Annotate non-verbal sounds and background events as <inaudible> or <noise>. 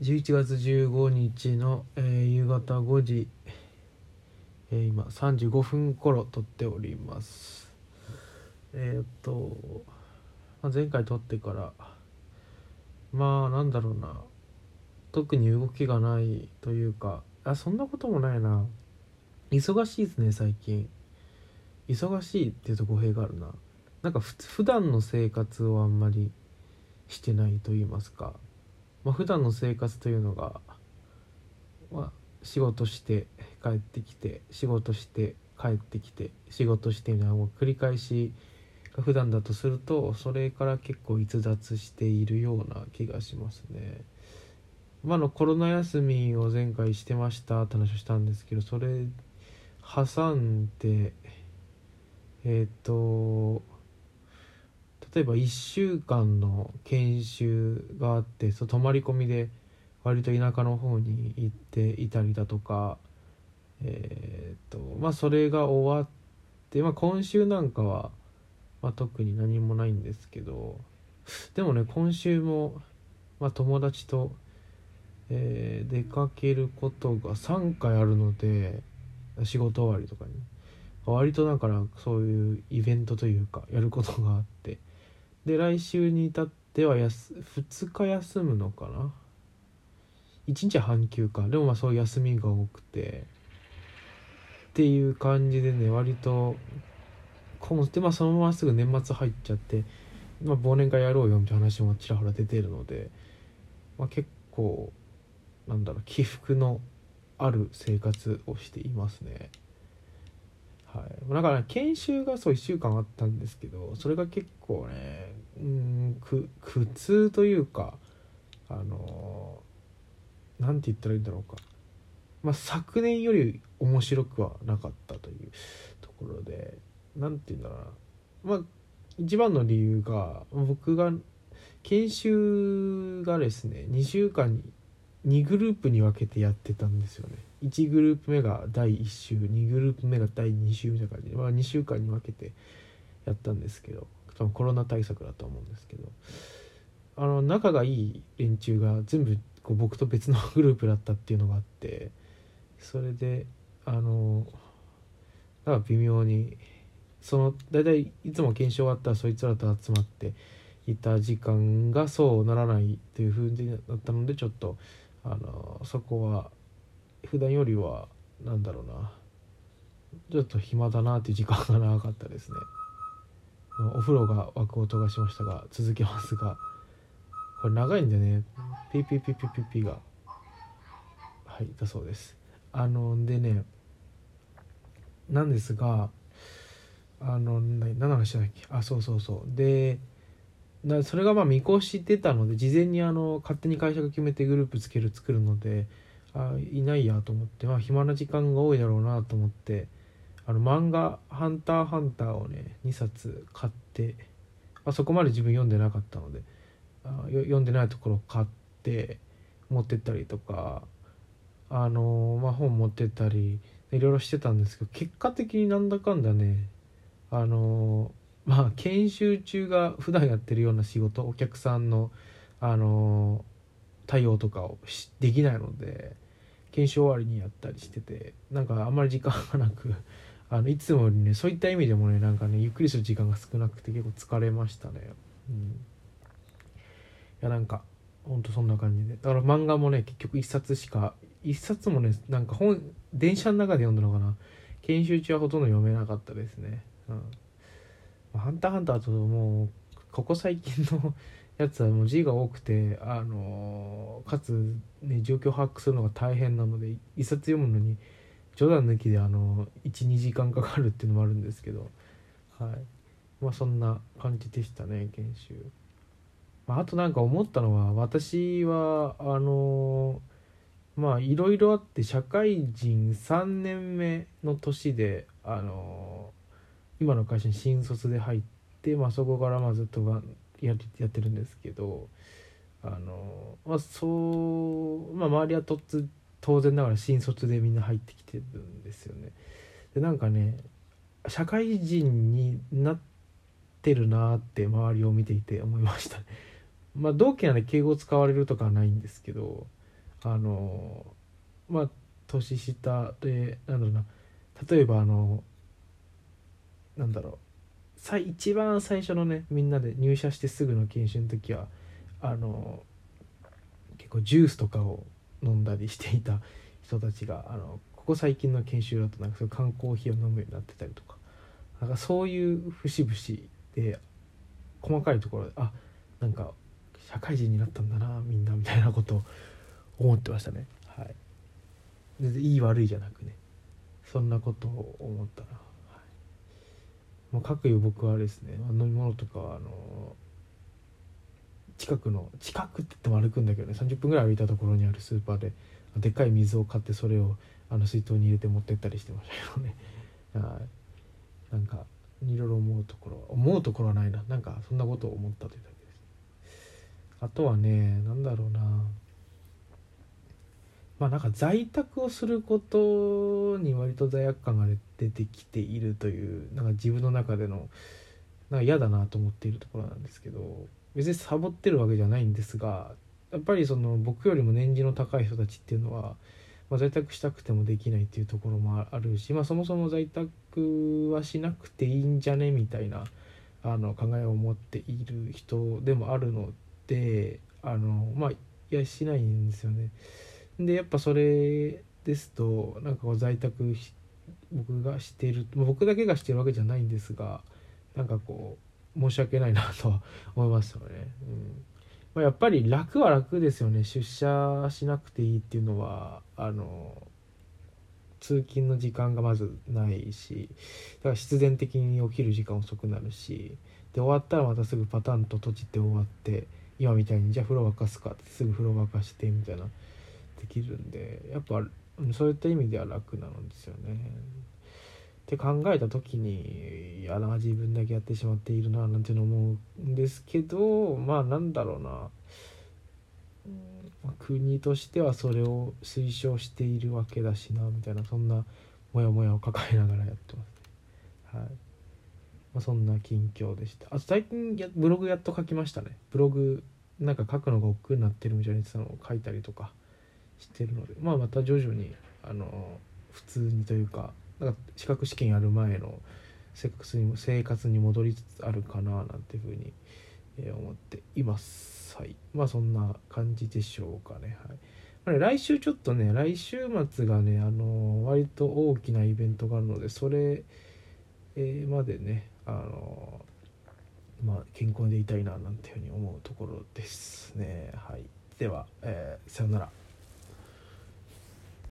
11月15日の、えー夕方5時、えー今35分頃撮っております。えーっと、まあ、前回撮ってからまあなんだろうな。特に動きがないというかあそんなこともないな。忙しいですね最近。忙しいっていうと語弊があるな。なんかふ普段の生活をあんまりしてないと言いますか。まあ、普段の生活というのが、まあ、仕事して帰ってきて仕事して帰ってきて仕事してみたいな繰り返しが普段だとするとそれから結構逸脱しているような気がしますね。まあ、のコロナ休みを前回してましたって話をしたんですけどそれ挟んでえっ、と例えば1週間の研修があってそ泊まり込みで割と田舎の方に行っていたりだとかえっ、とまあそれが終わって、まあ、今週なんかは、まあ、特に何もないんですけどでもね今週も、まあ、友達と、えー出かけることが3回あるので仕事終わりとかに。割とだからそういうイベントというかやることがあってで来週に至ってはやす2日休むのかな？1日は半休か。でもまあそういう休みが多くて。っていう感じでね割と今でまあそのまますぐ年末入っちゃって、まあ、忘年会やろうよみたいな話もちらほら出てるので、まあ、結構なんだろう起伏のある生活をしていますね。はい、だから研修がそう1週間あったんですけどそれが結構ねうん苦痛というかあのなんて言ったらいいんだろうか、まあ、昨年より面白くはなかったというところでなんて言うんだろうな。まあ一番の理由が僕が研修がですね2週間に2グループに分けてやってたんですよね。1グループ目が第1週2グループ目が第2週みたいな感じで、まあ、2週間に分けてやったんですけど多分コロナ対策だと思うんですけど。あの仲がいい連中が全部こう僕と別のグループだったっていうのがあってそれであのなんか微妙にその大体いつも検証終わったらそいつらと集まっていた時間がそうならないというふうになったのでちょっとあのそこは普段よりはなんだろうな。ちょっと暇だなっていう時間が長かったですね。お風呂が沸く音がしましたが続けますがこれ長いんでね。ピピピピピピが。はいだそうです。あのでねなんですがあの何の話だっけ？あそうそうそう。でなそれがまあ見越してたので事前にあの勝手に会社が決めてグループつける作るのであいないやと思ってまあ暇な時間が多いだろうなと思ってあの漫画「ハンターハンター」をね2冊買ってあそこまで自分読んでなかったのであ読んでないところ買って持ってったりとかあのまあ本持ってったりいろいろしてたんですけど結果的になんだかんだねあのまあ研修中が普段やってるような仕事お客さんのあの対応とかをしできないので研修終わりにやったりしててなんかあんまり時間がなく <laughs> あのいつもよりねそういった意味でもねなんかねゆっくりする時間が少なくて結構疲れましたね。うん。いやなんかほんとそんな感じで。だから漫画もね結局一冊しか一冊もねなんか本電車の中で読んだのかな。研修中はほとんど読めなかったですね。うん。ハンターハンターともうここ最近の <laughs> やつはもう字が多くてあのかつね状況把握するのが大変なので一冊読むのに冗談抜きであの12時間かかるっていうのもあるんですけどはい。まあそんな感じでしたね研修、まあ、あとなんか思ったのは私はあのまあいろいろあって社会人3年目の年であの今の会社に新卒で入って、まあ、そこからまあずっとがややってるんですけどあのまあそうまあ周りはとつ当然ながら新卒でみんな入ってきてるんですよね。でなんかね社会人になってるなって周りを見ていて思いましたね。<laughs> まあ同期なんで敬語使われるとかはないんですけどあのまあ年下でなんだろうな例えばあのなんだろう。さ一番最初のねみんなで入社してすぐの研修の時はあの結構ジュースとかを飲んだりしていた <laughs> 人たちがあのここ最近の研修だとなんかそういう缶コーヒーを飲むようになってたりとか。なんかそういう節々で細かいところであなんか社会人になったんだなみんなみたいなことを思ってましたね。はい。全然いい悪いじゃなくね。そんなことを思ったな、はい、もう各いう僕はですね。飲み物とかはあの近くの近くって言っても歩くんだけどね。30分ぐらい歩いたところにあるスーパーででっかい水を買ってそれをあの水筒に入れて持ってったりしてましたけどね。<laughs> はい。なんかいろいろ思うところ思うところはないな。なんかそんなことを思ったというだけです。あとはね何だろうな。まあなんか在宅をすることに割と罪悪感が出てきているというなんか自分の中でのなんか嫌だなと思っているところなんですけど別にサボってるわけじゃないんですがやっぱりその僕よりも年次の高い人たちっていうのは、まあ、在宅したくてもできないっていうところもあるし、まあ、そもそも在宅はしなくていいんじゃねみたいなあの考えを持っている人でもあるのであのまあいやしないんですよね。でやっぱそれですとなんかこう在宅僕がしてる僕だけがしてるわけじゃないんですがなんかこう申し訳ないなとは思いますよね。うんまあ、やっぱり楽は楽ですよね出社しなくていいっていうのはあの通勤の時間がまずないしだから必然的に起きる時間遅くなるしで終わったらまたすぐパタンと閉じて終わって今みたいにじゃあ風呂沸かすかってすぐ風呂沸かしてみたいなできるんでやっぱそういった意味では楽なんですよね。って考えた時にいやな自分だけやってしまっているななんていうの思うんですけどまあなんだろうな。国としてはそれを推奨しているわけだしなみたいなそんなモヤモヤを抱えながらやってます。ねはい、まあ、そんな近況でした。あと最近やブログやっと書きましたね。ブログなんか書くのが億劫になってるみたいなのを書いたりとか。してるのでまあまた徐々にあの普通にというかなんか資格試験やる前の生活に生活に戻りつつあるかななんていうふうに、え思っています。はい。まあそんな感じでしょうかね。はい。来週ちょっとね、来週末がね、あの割と大きなイベントがあるので、それ、までね、あのまあ、健康でいたいななんていうふうに思うところですね。はい。では、えー、さよなら。